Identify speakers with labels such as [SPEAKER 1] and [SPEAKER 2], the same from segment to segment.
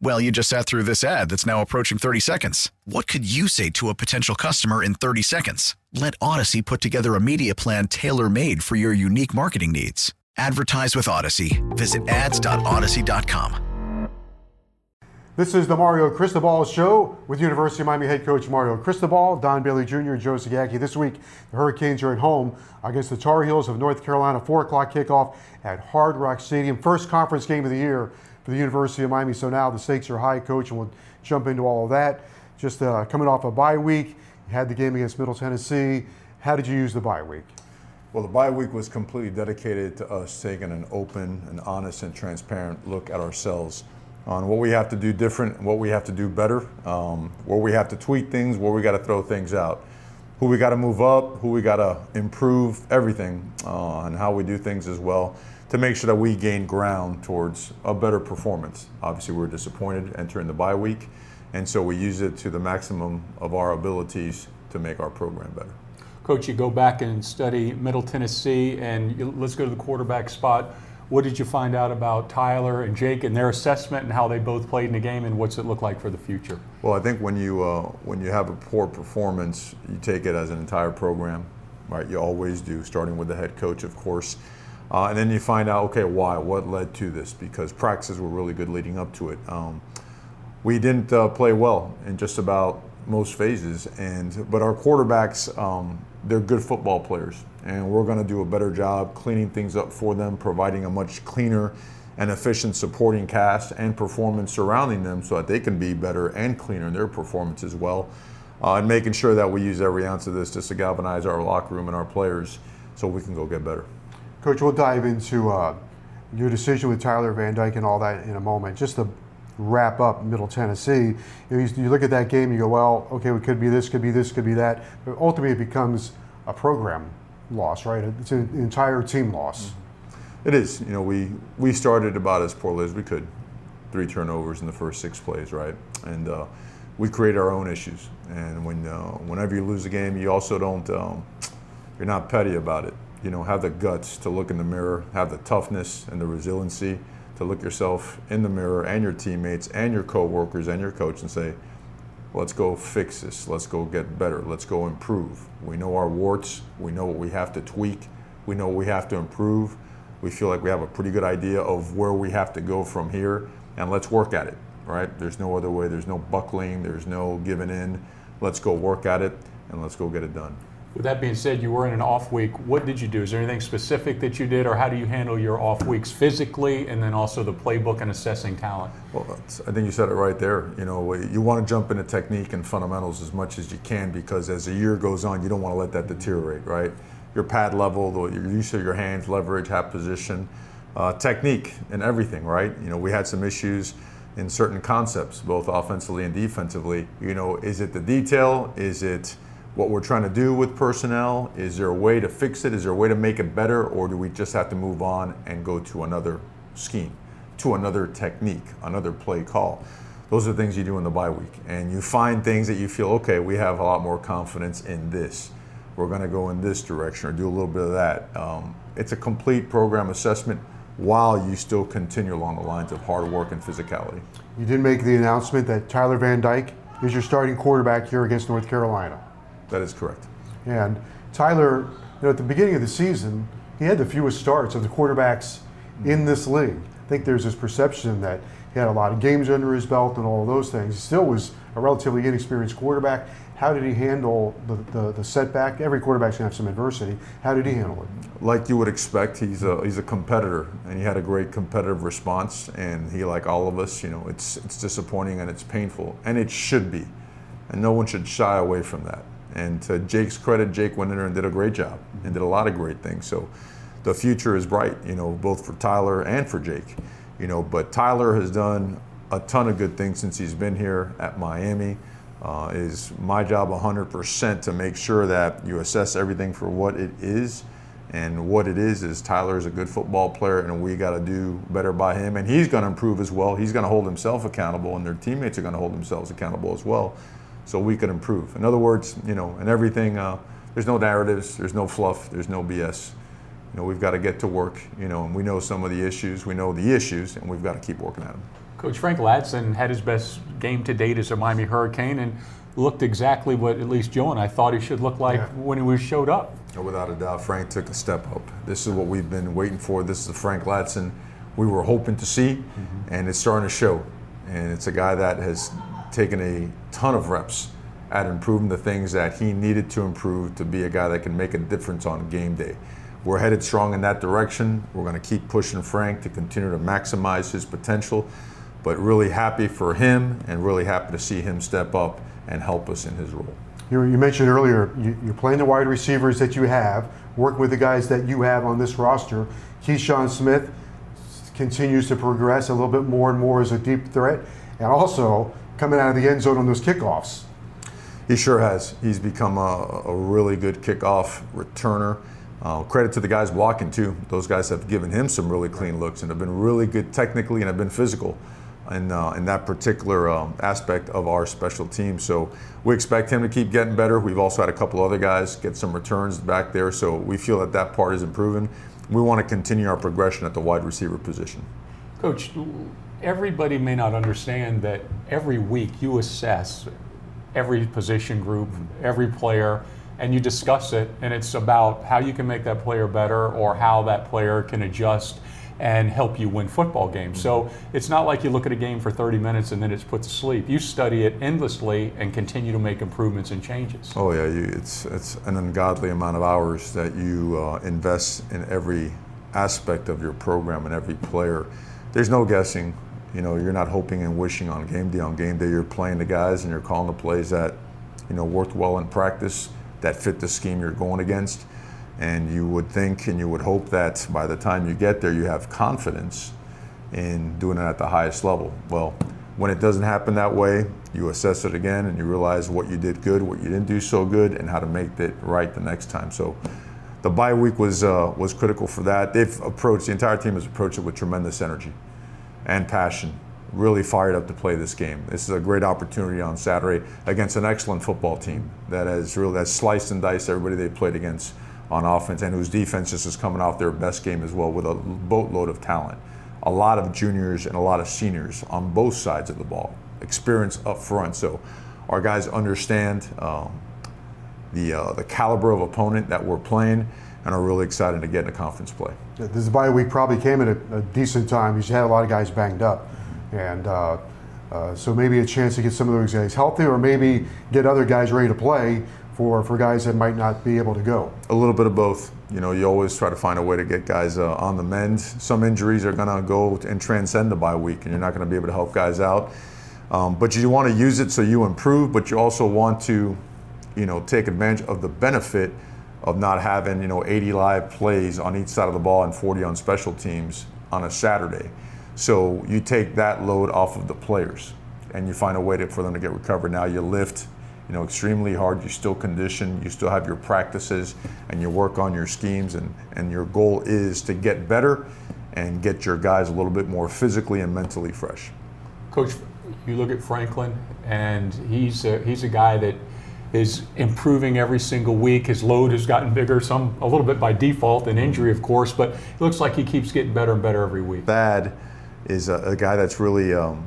[SPEAKER 1] Well, you just sat through this ad that's now approaching 30 seconds. What could you say to a potential customer in 30 seconds? Let Audacy put together a media plan tailor made for your unique marketing needs. Advertise with Audacy. Visit ads.audacy.com.
[SPEAKER 2] This is the Mario Cristobal Show with University of Miami head coach Mario Cristobal, Don Bailey Jr., and Joe Zagacki. This week, the Hurricanes are at home against the Tar Heels of North Carolina. 4 o'clock kickoff at Hard Rock Stadium. First conference game of the year for the University of Miami. So now the stakes are high, coach, and we'll jump into all of that. Just uh, coming off a bye week, you had the game against Middle Tennessee. How did you use the bye week?
[SPEAKER 3] Well, the bye week was completely dedicated to us taking an open and honest and transparent look at ourselves on what we have to do different, what we have to do better, um, where we have to tweak things, where we got to throw things out, who we got to move up, who we got to improve, everything, uh, and how we do things as well to make sure that we gain ground towards a better performance. Obviously, we were disappointed entering the bye week, and so we use it to the maximum of our abilities to make our program better.
[SPEAKER 4] Coach, you go back and study Middle Tennessee, and you, let's go to the quarterback spot. What did you find out about Tyler and Jake and their assessment and how they both played in the game, and what's it look like for the future?
[SPEAKER 3] Well, I think when you uh, when you have a poor performance, you take it as an entire program, right? You always do, starting with the head coach, of course. Uh, and then you find out, okay, why? What led to this? Because practices were really good leading up to it. Um, we didn't uh, play well in just about most phases, and but our quarterbacks, um, they're good football players, and we're going to do a better job cleaning things up for them, providing a much cleaner and efficient supporting cast and performance surrounding them, so that they can be better and cleaner in their performance as well, uh, and making sure that we use every ounce of this just to galvanize our locker room and our players, so we can go get better.
[SPEAKER 2] Coach, we'll dive into uh, your decision with Tyler Van Dyke and all that in a moment. Just to wrap up Middle Tennessee, you, you look at that game, you go, well, okay, it could be this, could be this, could be that. But ultimately, it becomes a program loss, right? It's an entire team loss.
[SPEAKER 3] It is. You know, we we started about as poorly as we could, three turnovers in the first six plays, right? And uh, we create our own issues. And when uh, whenever you lose a game, you also don't. Um, you're not petty about it you know, have the guts to look in the mirror, have the toughness and the resiliency to look yourself in the mirror and your teammates and your coworkers and your coach and say, let's go fix this. Let's go get better. Let's go improve. We know our warts. We know what we have to tweak. We know what we have to improve. We feel like we have a pretty good idea of where we have to go from here, and let's work at it, right? There's no other way. There's no buckling. There's no giving in. Let's go work at it, and let's go get it done.
[SPEAKER 4] With that being said, you were in an off week. What did you do? Is there anything specific that you did, or how do you handle your off weeks physically, and then also the playbook and assessing talent?
[SPEAKER 3] Well, I think you said it right there. You know, you want to jump into technique and fundamentals as much as you can because as the year goes on, you don't want to let that deteriorate, right? Your pad level, your use of your hands, leverage, hat position, uh, technique, and everything, right? You know, we had some issues in certain concepts, both offensively and defensively. You know, is it the detail? Is it what we're trying to do with personnel? Is there a way to fix it? Is there a way to make it better? Or do we just have to move on and go to another scheme, to another technique, another play call? Those are things you do in the bye week. And you find things that you feel, okay, we have a lot more confidence in this. We're going to go in this direction or do a little bit of that. Um, it's a complete program assessment while you still continue along the lines of hard work and physicality.
[SPEAKER 2] You did make the announcement that Tyler Van Dyke is your starting quarterback here against North Carolina.
[SPEAKER 3] That is correct.
[SPEAKER 2] And Tyler, you know, at the beginning of the season, he had the fewest starts of the quarterbacks in this league. I think there's this perception that he had a lot of games under his belt and all of those things. He still was a relatively inexperienced quarterback. How did he handle the, the, the setback? Every quarterback's gonna have some adversity. How did he handle it?
[SPEAKER 3] Like you would expect, he's a he's a competitor, and he had a great competitive response. And he, like all of us, you know, it's it's disappointing and it's painful, and it should be, and no one should shy away from that. And to Jake's credit, Jake went in there and did a great job and did a lot of great things. So the future is bright, you know, both for Tyler and for Jake, you know. But Tyler has done a ton of good things since he's been here at Miami. Uh, is my job 100% to make sure that you assess everything for what it is. And what it is is Tyler is a good football player, and we got to do better by him. And he's going to improve as well. He's going to hold himself accountable, and their teammates are going to hold themselves accountable as well, so we can improve. In other words, you know, and everything. Uh, there's no narratives. There's no fluff. There's no BS. You know, we've got to get to work. You know, and we know some of the issues. We know the issues, and we've got to keep working at them.
[SPEAKER 4] Coach Frank Ladson had his best game to date as a Miami Hurricane and looked exactly what at least Joe and I thought he should look like
[SPEAKER 2] Yeah.
[SPEAKER 4] when he was showed up.
[SPEAKER 3] Without a doubt, Frank took a step up. This is what we've been waiting for. This is the Frank Ladson we were hoping to see, and it's starting to show. And it's a guy that has taken a ton of reps at improving the things that he needed to improve to be a guy that can make a difference on game day. We're headed strong in that direction. We're going to keep pushing Frank to continue to maximize his potential, but really happy for him and really happy to see him step up and help us in his role.
[SPEAKER 2] You, you mentioned earlier you, you're playing the wide receivers that you have, working with the guys that you have on this roster. Keyshawn Smith continues to progress a little bit more and more as a deep threat, and also coming out of the end zone on those kickoffs.
[SPEAKER 3] He sure has. He's become a, a really good kickoff returner. Uh, credit to the guys blocking too. Those guys have given him some really clean looks and have been really good technically and have been physical in, uh, in that particular um, aspect of our special team. So we expect him to keep getting better. We've also had a couple other guys get some returns back there, so we feel that that part is improving. We want to continue our progression at the wide receiver position.
[SPEAKER 4] Coach, everybody may not understand that every week you assess every position group, every player, and you discuss it, and it's about how you can make that player better or how that player can adjust and help you win football games. So it's not like you look at a game for 30 minutes and then it's put to sleep. You study it endlessly and continue to make improvements and changes.
[SPEAKER 3] Oh yeah, you, it's it's an ungodly amount of hours that you uh, invest in every aspect of your program and every player. There's no guessing. You know, you're not hoping and wishing on game day. On game day, you're playing the guys and you're calling the plays that, you know, worked well in practice, that fit the scheme you're going against. And you would think and you would hope that by the time you get there, you have confidence in doing it at the highest level. Well, when it doesn't happen that way, you assess it again and you realize what you did good, what you didn't do so good, and how to make it right the next time. So the bye week was uh, was critical for that. They've approached the entire team has approached it with tremendous energy and passion. Really fired up to play this game. This is a great opportunity on Saturday against an excellent football team that has really has sliced and diced everybody they played against on offense and whose defense just is coming off their best game as well with a boatload of talent. A lot of juniors and a lot of seniors on both sides of the ball. Experience up front. So our guys understand um, the uh, the caliber of opponent that we're playing and are really excited to get into conference play.
[SPEAKER 2] This bye week probably came at a, a decent time. You had a lot of guys banged up, and uh, uh, so maybe a chance to get some of those guys healthy, or maybe get other guys ready to play for for guys that might not be able to go.
[SPEAKER 3] A little bit of both. You know, you always try to find a way to get guys uh, on the mend. Some injuries are going to go and transcend the bye week, and you're not going to be able to help guys out. Um, but you want to use it so you improve, but you also want to, you know, take advantage of the benefit of not having, you know, 80 live plays on each side of the ball and 40 on special teams on a Saturday. So you take that load off of the players and you find a way to, for them to get recovered. Now you lift, you know, extremely hard. You still condition, you still have your practices, and you work on your schemes. And, and your goal is to get better and get your guys a little bit more physically and mentally fresh.
[SPEAKER 4] Coach, you look at Franklin, and he's a, he's a guy that is improving every single week. His load has gotten bigger, some a little bit by default and injury, of course, but it looks like he keeps getting better and better every week.
[SPEAKER 3] Thad is a, a guy that's really um,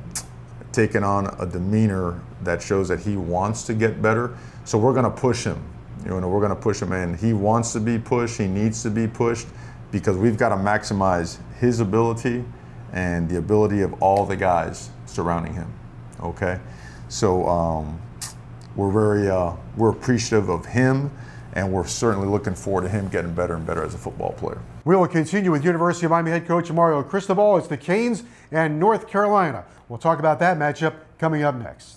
[SPEAKER 3] taken on a demeanor that shows that he wants to get better. So we're going to push him. You know, we're going to push him in. He wants to be pushed. He needs to be pushed because we've got to maximize his ability and the ability of all the guys surrounding him. Okay, So um, we're very uh, we're appreciative of him, and we're certainly looking forward to him getting better and better as a football player.
[SPEAKER 2] We will continue with University of Miami head coach Mario Cristobal. It's the Canes and North Carolina. We'll talk about that matchup coming up next.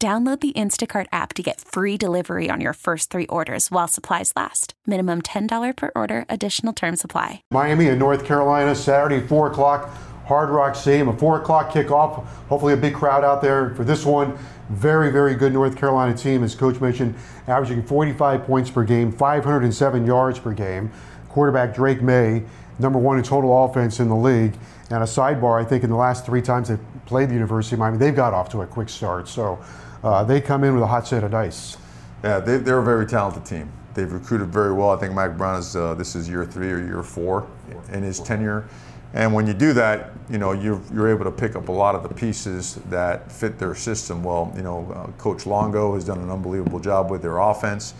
[SPEAKER 5] Download the Instacart app to get free delivery on your first three orders while supplies last. Minimum $10 per order, additional term supply.
[SPEAKER 2] Miami and North Carolina, Saturday, 4 o'clock, Hard Rock Stadium, a 4 o'clock kickoff. Hopefully, a big crowd out there for this one. Very, very good North Carolina team, as Coach mentioned, averaging 45 points per game, 507 yards per game. Quarterback Drake Maye, number one in total offense in the league. And a sidebar, I think in the last three times they've played the University of Miami, they've got off to a quick start. So uh, they come in with a hot set of dice.
[SPEAKER 3] Yeah, they, they're a very talented team. They've recruited very well. I think Mack Brown is uh, this is year three or year four in his tenure. And when you do that, you know you're, you're able to pick up a lot of the pieces that fit their system well. You know, uh, Coach Longo has done an unbelievable job with their offense.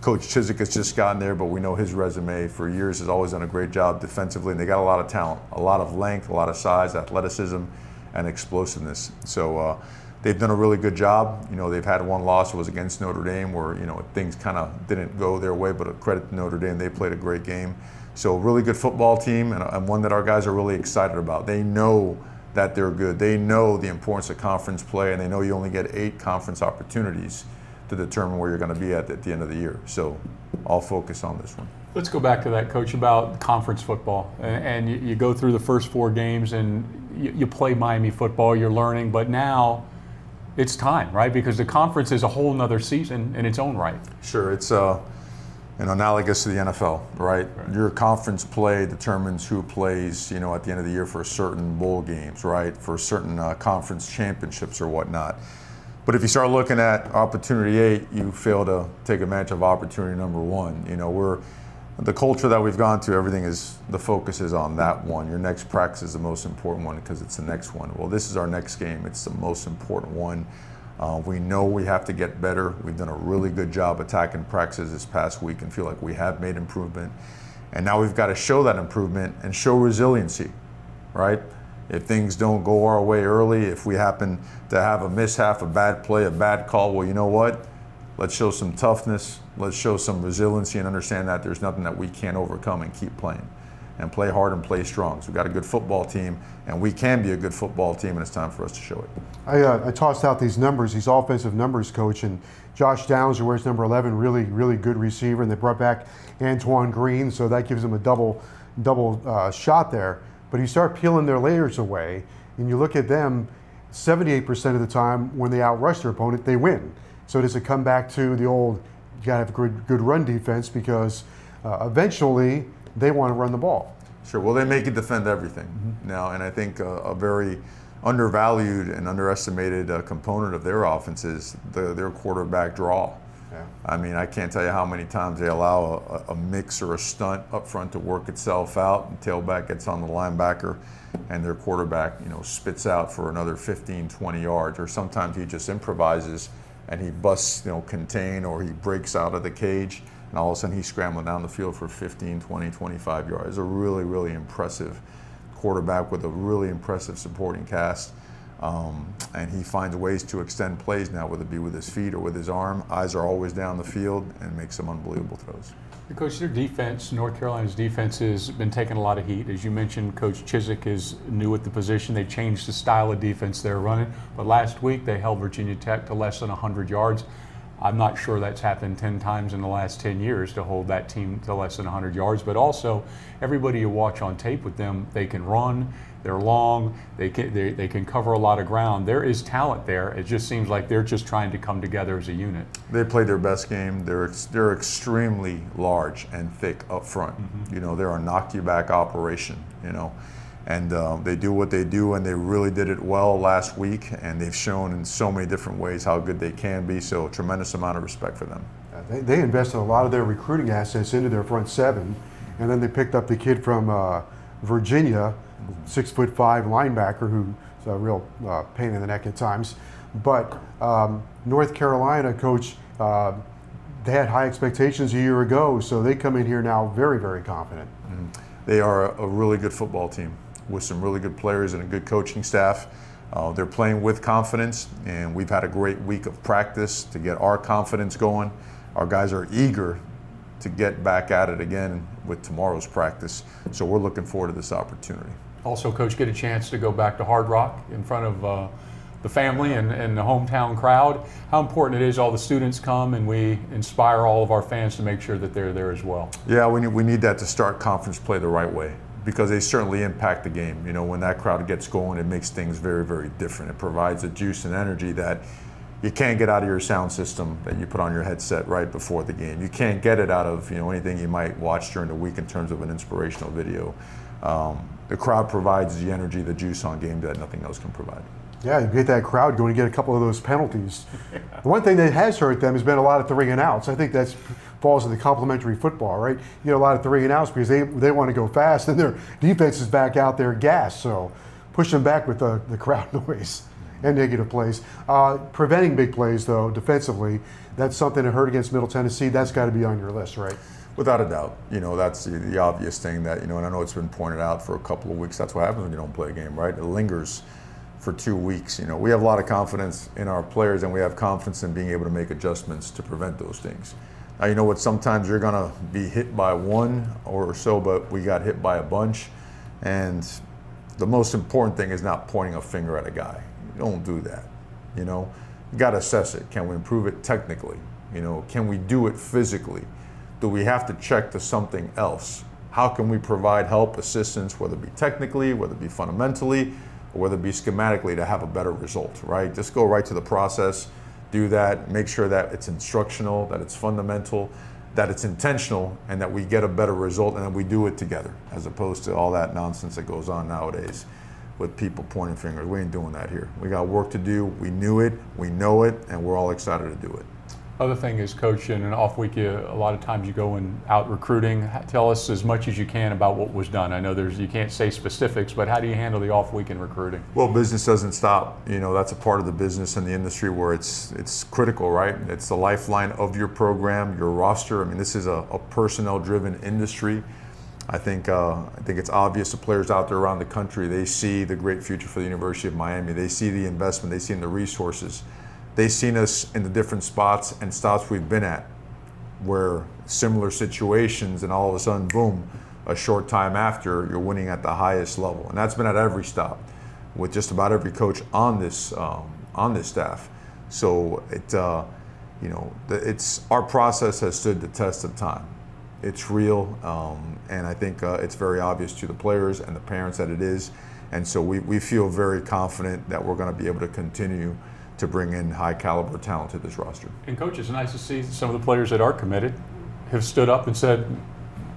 [SPEAKER 3] Coach Chizik has just gotten there, but we know his resume for years has always done a great job defensively, and they got a lot of talent, a lot of length, a lot of size, athleticism, and explosiveness. So. Uh, they've done a really good job. You know, they've had one loss, it was against Notre Dame, where, you know, things kind of didn't go their way, but a credit to Notre Dame, they played a great game. So, really good football team and, and one that our guys are really excited about. They know that they're good. They know the importance of conference play, and they know you only get eight conference opportunities to determine where you're going to be at at the end of the year. So, I'll focus on this one.
[SPEAKER 4] Let's go back to that, coach, about conference football. And, you, you, go through the first four games and you, you play Miami football, you're learning, but now it's time, right? Because the conference is a whole nother season in its own right.
[SPEAKER 3] Sure, it's uh, an analogous to the NFL, right? right? Your conference play determines who plays, you know, at the end of the year for certain bowl games, right? For certain uh, conference championships or whatnot. But if you start looking at opportunity eight, you fail to take advantage of opportunity number one. You know, we're the culture that we've gone to, everything is the focus is on that one. Your next practice is the most important one because it's the next one. Well, this is our next game. It's the most important one. Uh, we know we have to get better. We've done a really good job attacking practices this past week and feel like we have made improvement. And now we've got to show that improvement and show resiliency, right? If things don't go our way early, if we happen to have a mishap, a bad play, a bad call, well, you know what? Let's show some toughness. Let's show some resiliency and understand that there's nothing that we can't overcome and keep playing and play hard and play strong. So we've got a good football team, and we can be a good football team, and it's time for us to show it.
[SPEAKER 2] I, uh, I tossed out these numbers, these offensive numbers, coach, and Josh Downs, who wears number 11, really, really good receiver, and they brought back Antoine Green, so that gives them a double, double uh, shot there. But you start peeling their layers away, and you look at them. 78% of the time, when they outrush their opponent, they win. So does it come back to the old, you got to have a good, good run defense because uh, eventually they want to run the ball.
[SPEAKER 3] Sure. Well, they make it defend everything mm-hmm. now, and I think uh, a very undervalued and underestimated uh, component of their offense is the, their quarterback draw. Yeah. I mean, I can't tell you how many times they allow a, a, mix or a stunt up front to work itself out, and tailback gets on the linebacker, and their quarterback, you know, spits out for another 15, 20 yards, or sometimes he just improvises and he busts, you know, contain or he breaks out of the cage and all of a sudden he's scrambling down the field for 15, 20, 25 yards. A really, really impressive quarterback with a really impressive supporting cast. Um, and he finds ways to extend plays now, whether it be with his feet or with his arm. Eyes are always down the field and makes some unbelievable throws.
[SPEAKER 4] Coach, their defense, North Carolina's defense, has been taking a lot of heat. As you mentioned, Coach Chizik is new at the position. They changed the style of defense they're running. But last week, they held Virginia Tech to less than 100 yards. I'm not sure that's happened 10 times in the last 10 years to hold that team to less than 100 yards. But also, everybody you watch on tape with them, they can run, they're long. They can they, they can cover a lot of ground. There is talent there. It just seems like they're just trying to come together as a unit.
[SPEAKER 3] They played their best game. They're they're extremely large and thick up front. Mm-hmm. You know, they're a knock you back operation. You know, and um, they do what they do, and they really did it well last week, and they've shown in so many different ways how good they can be. So, a tremendous amount of respect for them.
[SPEAKER 2] They, they invested a lot of their recruiting assets into their front seven, and then they picked up the kid from uh, Virginia, six foot five linebacker, who's a real uh, pain in the neck at times. But um, North Carolina coach, uh, they had high expectations a year ago, so they come in here now very, very confident. Mm.
[SPEAKER 3] They are a really good football team with some really good players and a good coaching staff. Uh, they're playing with confidence, and we've had a great week of practice to get our confidence going. Our guys are eager to get back at it again with tomorrow's practice, so we're looking forward to this opportunity.
[SPEAKER 4] Also, Coach, get a chance to go back to Hard Rock in front of uh, the family and, and the hometown crowd. How important it is all the students come and we inspire all of our fans to make sure that they're there as well.
[SPEAKER 3] Yeah, we need, we need that to start conference play the right way because they certainly impact the game. You know, when that crowd gets going, it makes things very, very different. It provides a juice and energy that you can't get out of your sound system that you put on your headset right before the game. You can't get it out of you know anything you might watch during the week in terms of an inspirational video. Um, the crowd provides the energy, the juice on game that nothing else can provide.
[SPEAKER 2] Yeah, you get that crowd going to get a couple of those penalties. The one thing that has hurt them has been a lot of three and outs. I think that falls into complementary football, right? You get a lot of three and outs because they, they want to go fast and their defense is back out there gas. So push them back with the, the crowd noise and negative plays. Uh, preventing big plays, though, defensively, that's something that hurt against Middle Tennessee. That's got to be on your list, right?
[SPEAKER 3] Without a doubt, you know that's the, the, obvious thing that you know, and I know it's been pointed out for a couple of weeks. That's what happens when you don't play a game, right? It lingers for two weeks. You know, we have a lot of confidence in our players, and we have confidence in being able to make adjustments to prevent those things. You know what? Sometimes you're gonna be hit by one or so, but we got hit by a bunch, and the most important thing is not pointing a finger at a guy. You don't do that. You know, you got to assess it. Can we improve it technically? You know, can we do it physically? Do we have to check to something else? How can we provide help, assistance, whether it be technically, whether it be fundamentally, or whether it be schematically to have a better result, right? Just go right to the process, do that, make sure that it's instructional, that it's fundamental, that it's intentional, and that we get a better result and that we do it together, as opposed to all that nonsense that goes on nowadays with people pointing fingers. We ain't doing that here. We got work to do. We knew it, we know it, and we're all excited to do it.
[SPEAKER 4] Other thing is, coach, in an off week, you, a lot of times you go and out recruiting. Tell us as much as you can about what was done. I know there's you can't say specifics, but how do you handle the off week in recruiting?
[SPEAKER 3] Well, business doesn't stop. You know, that's a part of the business and the industry where it's it's critical, right? It's the lifeline of your program, your roster. I mean, this is a, a personnel-driven industry. I think uh, I think it's obvious to players out there around the country. They see the great future for the University of Miami. They see the investment. They see the resources they've seen us in the different spots and stops we've been at where similar situations and all of a sudden boom a short time after you're winning at the highest level. And that's been at every stop with just about every coach on this um, on this staff. So it uh, you know it's our process has stood the test of time. It's real um, and I think uh, it's very obvious to the players and the parents that it is. And so we, we feel very confident that we're going to be able to continue to bring in high caliber talent to this roster.
[SPEAKER 4] And coach, it's nice to see some of the players that are committed have stood up and said,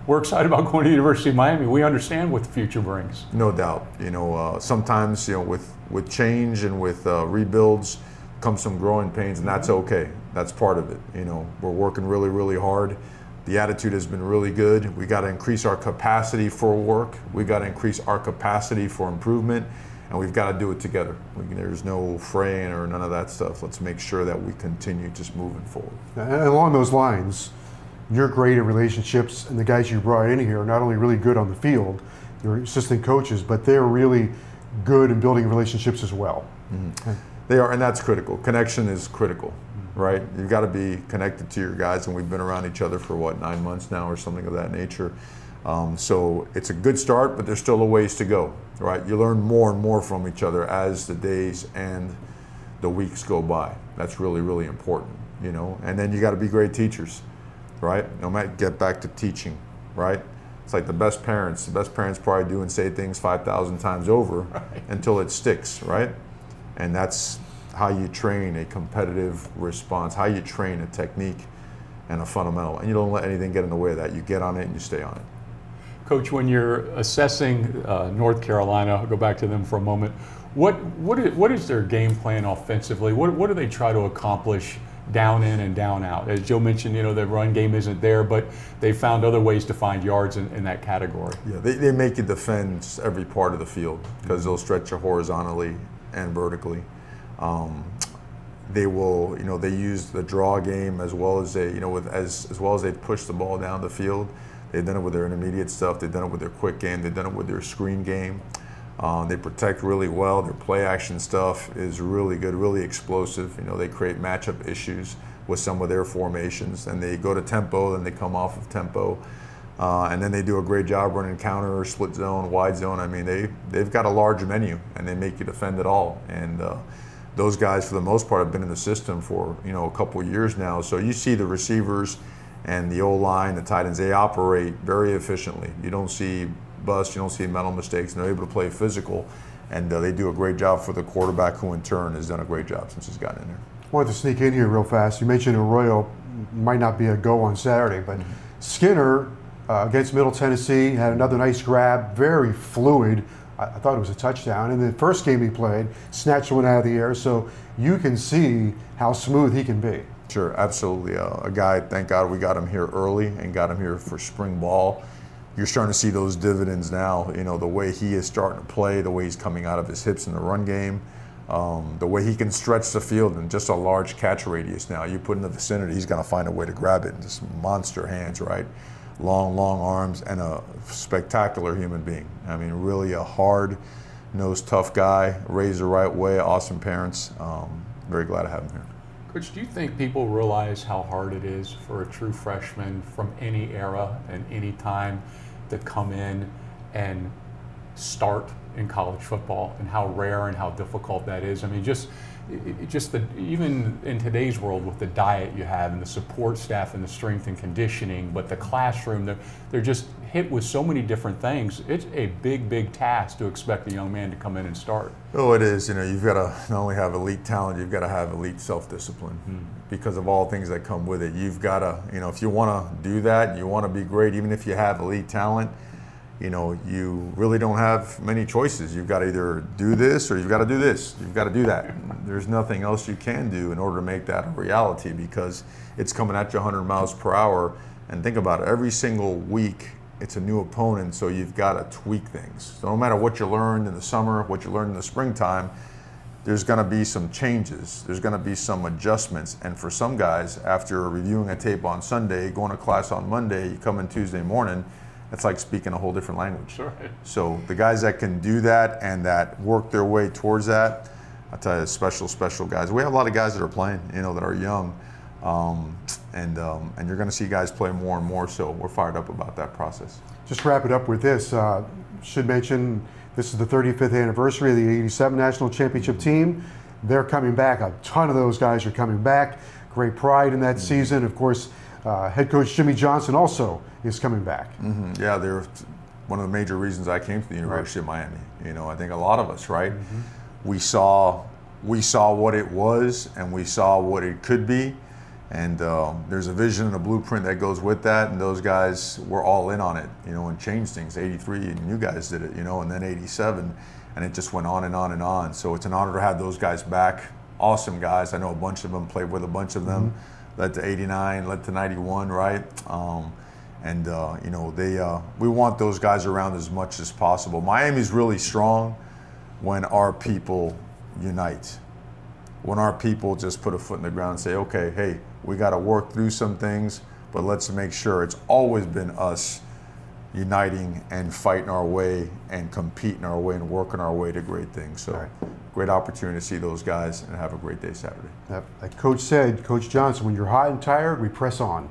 [SPEAKER 4] "We're excited about going to the University of Miami. We understand what the future brings."
[SPEAKER 3] No doubt. You know, uh, sometimes you know with with change and with uh, rebuilds comes some growing pains, and that's okay. That's part of it. You know, we're working really, really hard. The attitude has been really good. We got to increase our capacity for work. We got to increase our capacity for improvement and we've got to do it together. We, there's no fraying or none of that stuff. Let's make sure that we continue just moving forward.
[SPEAKER 2] And along those lines, you're great at relationships, and the guys you brought in here are not only really good on the field, they're assistant coaches, but they're really good in building relationships as well.
[SPEAKER 3] Mm-hmm. They are, and that's critical. Connection is critical, right? You've got to be connected to your guys, and we've been around each other for what nine months now, or something of that nature. Um, so it's a good start, but there's still a ways to go, right? You learn more and more from each other as the days and the weeks go by. That's really, really important, you know. And then you got to be great teachers, right? No matter get back to teaching, right? It's like the best parents. The best parents probably do and say things five thousand times over right. until it sticks, right? And that's how you train a competitive response, how you train a technique and a fundamental. And you don't let anything get in the way of that. You get on it and you stay on it.
[SPEAKER 4] Coach, when you're assessing uh, North Carolina, I'll go back to them for a moment. What what is, what is their game plan offensively? What what do they try to accomplish? down in and down out. As Joe mentioned, you know, the run game isn't there, but they found other ways to find yards in, in that category.
[SPEAKER 3] Yeah, they, they make you defend every part of the field because they'll stretch you horizontally and vertically. Um, they will, you know, they use the draw game as well as they, you know, with as as well as they push the ball down the field. They've done it with their intermediate stuff. They've done it with their quick game. They've done it with their screen game. Um, they protect really well. Their play action stuff is really good, really explosive. You know, they create matchup issues with some of their formations, and they go to tempo, then they come off of tempo, uh, and then they do a great job running counter, split zone, wide zone. I mean, they they've got a large menu, and they make you defend it all. And uh, those guys, for the most part, have been in the system for you know a couple years now. So you see the receivers and the O line, the tight ends, they operate very efficiently. You don't see bust. You don't see mental mistakes. And they're able to play physical, and uh, they do a great job for the quarterback, who in turn has done a great job since he's gotten in there.
[SPEAKER 2] I wanted to sneak in here real fast. You mentioned Arroyo might not be a go on Saturday, but mm-hmm. Skinner uh, against Middle Tennessee had another nice grab, very fluid. I, I thought it was a touchdown. In the first game he played, snatched one out of the air. So you can see how smooth he can be.
[SPEAKER 3] Sure, absolutely. Uh, a guy, thank God we got him here early and got him here for spring ball you're starting to see those dividends now. You know, the way he is starting to play, the way he's coming out of his hips in the run game, um, the way he can stretch the field in just a large catch radius now. You put in the vicinity, he's going to find a way to grab it. Just monster hands, right? Long, long arms, and a spectacular human being. I mean, really a hard nosed, tough guy, raised the right way, awesome parents. Um, very glad to have him here.
[SPEAKER 4] Coach, do you think people realize how hard it is for a true freshman from any era and any time to come in and start in college football and how rare and how difficult that is. I mean, just just the even in today's world with the diet you have and the support staff and the strength and conditioning, but the classroom, they're, they're just hit with so many different things. It's a big, big task to expect a young man to come in and start.
[SPEAKER 3] Oh, it is. You know, you've got to not only have elite talent, you've got to have elite self-discipline mm. because of all things that come with it. You've got to, you know, if you want to do that, you want to be great, even if you have elite talent you know, you really don't have many choices. You've got to either do this or you've got to do this. You've got to do that. There's nothing else you can do in order to make that a reality because it's coming at you 100 miles per hour. And think about it, every single week it's a new opponent, so you've got to tweak things. So no matter what you learned in the summer, what you learned in the springtime, there's going to be some changes. There's going to be some adjustments. And for some guys, after reviewing a tape on Sunday, going to class on Monday, you come in Tuesday morning, it's like speaking a whole different language.
[SPEAKER 4] Sure.
[SPEAKER 3] So the guys that can do that and that work their way towards that, I tell you, special, special guys. We have a lot of guys that are playing, you know, that are young, um, and um, and you're going to see guys play more and more. So we're fired up about that process.
[SPEAKER 2] Just wrap it up with this. Uh, should mention this is the 35th anniversary of the '87 national championship team. They're coming back. A ton of those guys are coming back. Great pride in that mm-hmm. season. Of course, uh, head coach Jimmy Johnson also is coming back.
[SPEAKER 3] Mm-hmm. Yeah, they're one of the major reasons I came to the University right. of Miami. You know, I think a lot of us, right? Mm-hmm. We saw we saw what it was and we saw what it could be. And um, there's a vision and a blueprint that goes with that. And those guys were all in on it, you know, and changed things. 83, and you guys did it, you know, and then 87. And it just went on and on and on. So it's an honor to have those guys back. Awesome guys. I know a bunch of them, played with a bunch of them. Mm-hmm. Led to 89, led to 91, right? Um, and uh, you know they uh, we want those guys around as much as possible. Miami's really strong when our people unite. When our people just put a foot in the ground and say, okay, hey, we got to work through some things, but let's make sure it's always been us uniting and fighting our way and competing our way and working our way to great things. So, right. great opportunity to see those guys and have a great day Saturday.
[SPEAKER 2] Yep. Like Coach said, Coach Johnson, when you're hot and tired, we press on.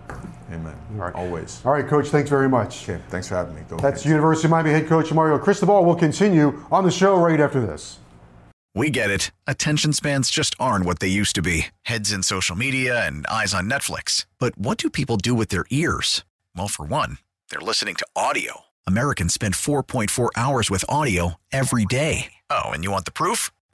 [SPEAKER 3] Amen. All right. Always.
[SPEAKER 2] All right, Coach, thanks very much.
[SPEAKER 3] Okay, thanks for having me.
[SPEAKER 2] Go That's University of Miami head coach Mario Cristobal. We'll continue on the show right after this.
[SPEAKER 1] We get it. Attention spans just aren't what they used to be heads in social media and eyes on Netflix. But what do people do with their ears? Well, for one, they're listening to audio. Americans spend 4.4 hours with audio every day. Oh, and you want the proof?